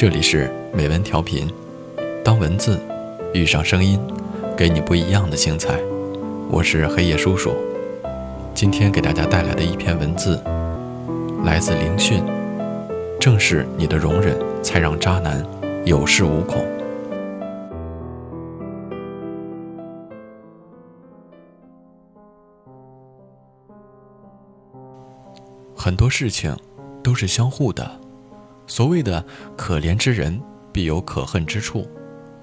这里是美文调频，当文字遇上声音，给你不一样的精彩。我是黑夜叔叔，今天给大家带来的一篇文字，来自凌讯。正是你的容忍，才让渣男有恃无恐。很多事情都是相互的，所谓的“可怜之人必有可恨之处”，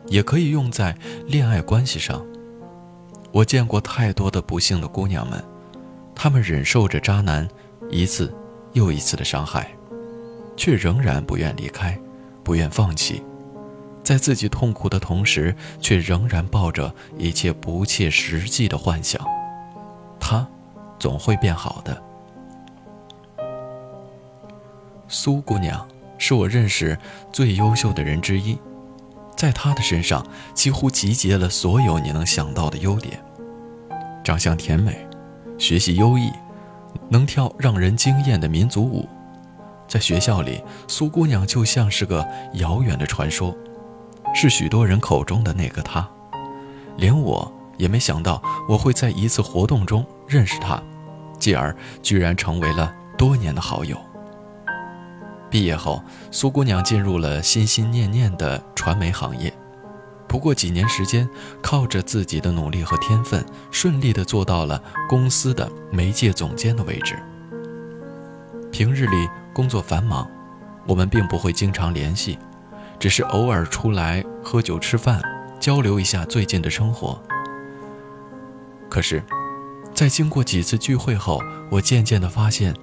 也可以用在恋爱关系上。我见过太多的不幸的姑娘们，她们忍受着渣男一次又一次的伤害，却仍然不愿离开，不愿放弃，在自己痛苦的同时，却仍然抱着一切不切实际的幻想，他总会变好的。苏姑娘是我认识最优秀的人之一，在她的身上几乎集结了所有你能想到的优点：长相甜美，学习优异，能跳让人惊艳的民族舞。在学校里，苏姑娘就像是个遥远的传说，是许多人口中的那个她。连我也没想到我会在一次活动中认识她，继而居然成为了多年的好友。毕业后，苏姑娘进入了心心念念的传媒行业。不过几年时间，靠着自己的努力和天分，顺利地做到了公司的媒介总监的位置。平日里工作繁忙，我们并不会经常联系，只是偶尔出来喝酒吃饭，交流一下最近的生活。可是，在经过几次聚会后，我渐渐地发现。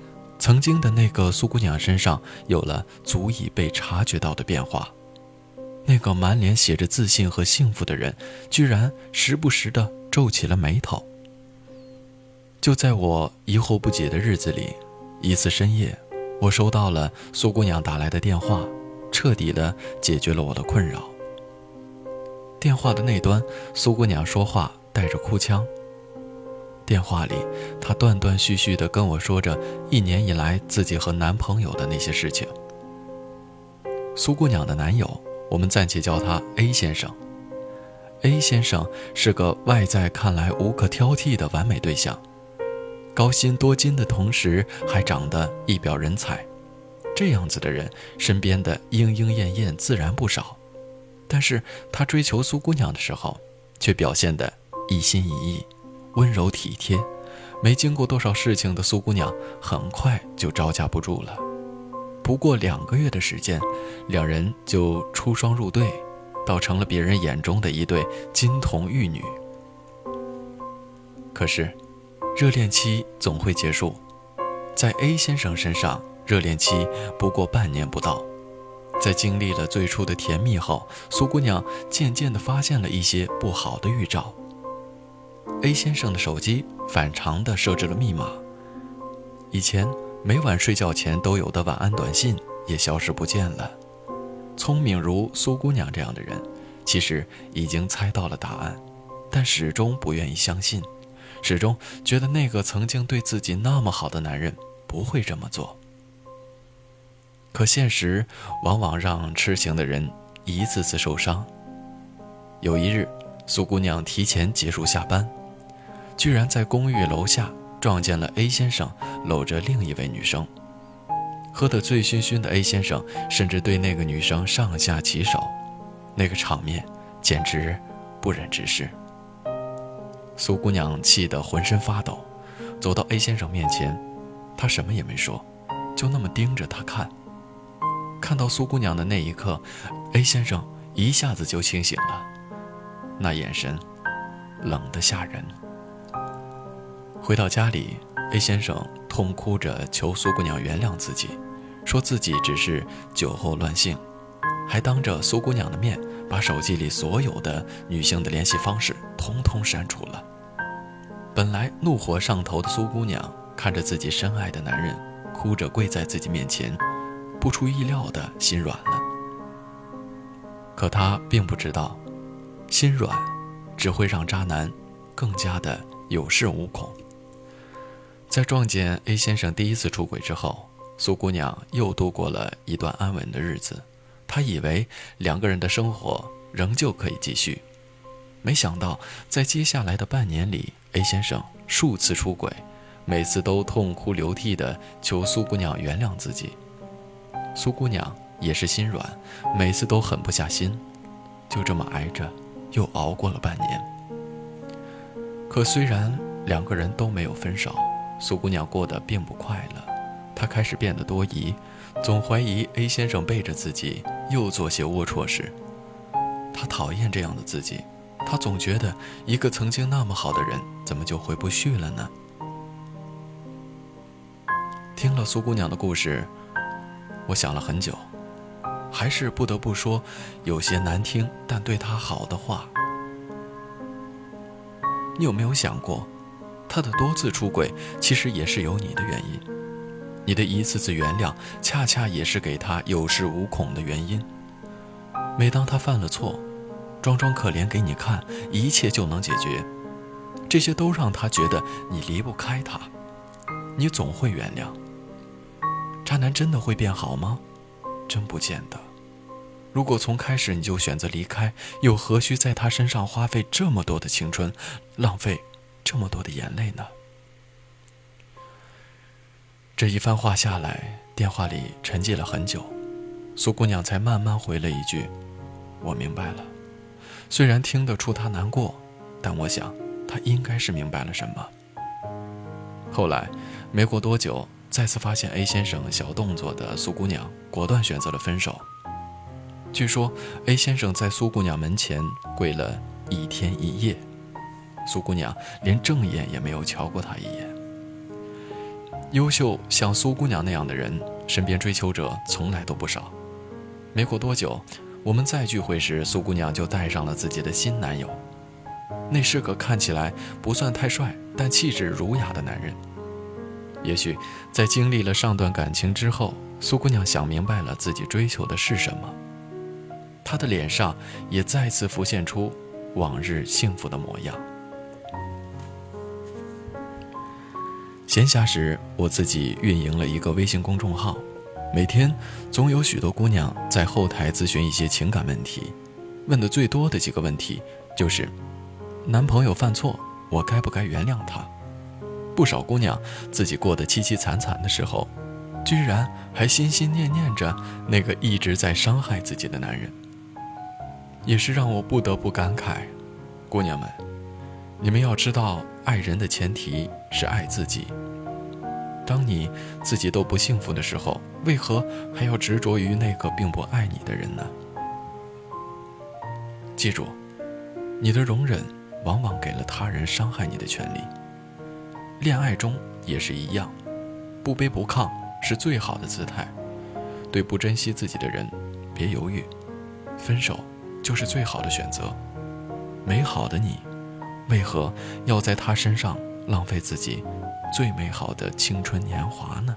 曾经的那个苏姑娘身上有了足以被察觉到的变化，那个满脸写着自信和幸福的人，居然时不时的皱起了眉头。就在我疑惑不解的日子里，一次深夜，我收到了苏姑娘打来的电话，彻底的解决了我的困扰。电话的那端，苏姑娘说话带着哭腔。电话里，她断断续续地跟我说着一年以来自己和男朋友的那些事情。苏姑娘的男友，我们暂且叫他 A 先生。A 先生是个外在看来无可挑剔的完美对象，高薪多金的同时还长得一表人才，这样子的人身边的莺莺燕燕自然不少。但是他追求苏姑娘的时候，却表现得一心一意。温柔体贴，没经过多少事情的苏姑娘很快就招架不住了。不过两个月的时间，两人就出双入对，倒成了别人眼中的一对金童玉女。可是，热恋期总会结束，在 A 先生身上，热恋期不过半年不到。在经历了最初的甜蜜后，苏姑娘渐渐地发现了一些不好的预兆。A 先生的手机反常的设置了密码，以前每晚睡觉前都有的晚安短信也消失不见了。聪明如苏姑娘这样的人，其实已经猜到了答案，但始终不愿意相信，始终觉得那个曾经对自己那么好的男人不会这么做。可现实往往让痴情的人一次次受伤。有一日。苏姑娘提前结束下班，居然在公寓楼下撞见了 A 先生搂着另一位女生。喝得醉醺醺的 A 先生甚至对那个女生上下其手，那个场面简直不忍直视。苏姑娘气得浑身发抖，走到 A 先生面前，他什么也没说，就那么盯着他看。看到苏姑娘的那一刻，A 先生一下子就清醒了。那眼神，冷得吓人。回到家里，A 先生痛哭着求苏姑娘原谅自己，说自己只是酒后乱性，还当着苏姑娘的面把手机里所有的女性的联系方式通通删除了。本来怒火上头的苏姑娘看着自己深爱的男人哭着跪在自己面前，不出意料的心软了。可她并不知道。心软，只会让渣男更加的有恃无恐。在撞见 A 先生第一次出轨之后，苏姑娘又度过了一段安稳的日子，她以为两个人的生活仍旧可以继续，没想到在接下来的半年里，A 先生数次出轨，每次都痛哭流涕地求苏姑娘原谅自己。苏姑娘也是心软，每次都狠不下心，就这么挨着，又熬过了半年。可虽然两个人都没有分手，苏姑娘过得并不快乐，她开始变得多疑。总怀疑 A 先生背着自己又做些龌龊事，他讨厌这样的自己，他总觉得一个曾经那么好的人怎么就回不去了呢？听了苏姑娘的故事，我想了很久，还是不得不说有些难听但对他好的话。你有没有想过，他的多次出轨其实也是有你的原因？你的一次次原谅，恰恰也是给他有恃无恐的原因。每当他犯了错，装装可怜给你看，一切就能解决。这些都让他觉得你离不开他，你总会原谅。渣男真的会变好吗？真不见得。如果从开始你就选择离开，又何须在他身上花费这么多的青春，浪费这么多的眼泪呢？这一番话下来，电话里沉寂了很久，苏姑娘才慢慢回了一句：“我明白了。”虽然听得出她难过，但我想她应该是明白了什么。后来，没过多久，再次发现 A 先生小动作的苏姑娘，果断选择了分手。据说 A 先生在苏姑娘门前跪了一天一夜，苏姑娘连正眼也没有瞧过他一眼。优秀像苏姑娘那样的人，身边追求者从来都不少。没过多久，我们再聚会时，苏姑娘就带上了自己的新男友。那是个看起来不算太帅，但气质儒雅的男人。也许在经历了上段感情之后，苏姑娘想明白了自己追求的是什么。她的脸上也再次浮现出往日幸福的模样。闲暇时，我自己运营了一个微信公众号，每天总有许多姑娘在后台咨询一些情感问题，问的最多的几个问题就是：男朋友犯错，我该不该原谅他？不少姑娘自己过得凄凄惨惨的时候，居然还心心念念着那个一直在伤害自己的男人，也是让我不得不感慨：姑娘们，你们要知道，爱人的前提是爱自己。当你自己都不幸福的时候，为何还要执着于那个并不爱你的人呢？记住，你的容忍往往给了他人伤害你的权利。恋爱中也是一样，不卑不亢是最好的姿态。对不珍惜自己的人，别犹豫，分手就是最好的选择。美好的你，为何要在他身上浪费自己？最美好的青春年华呢？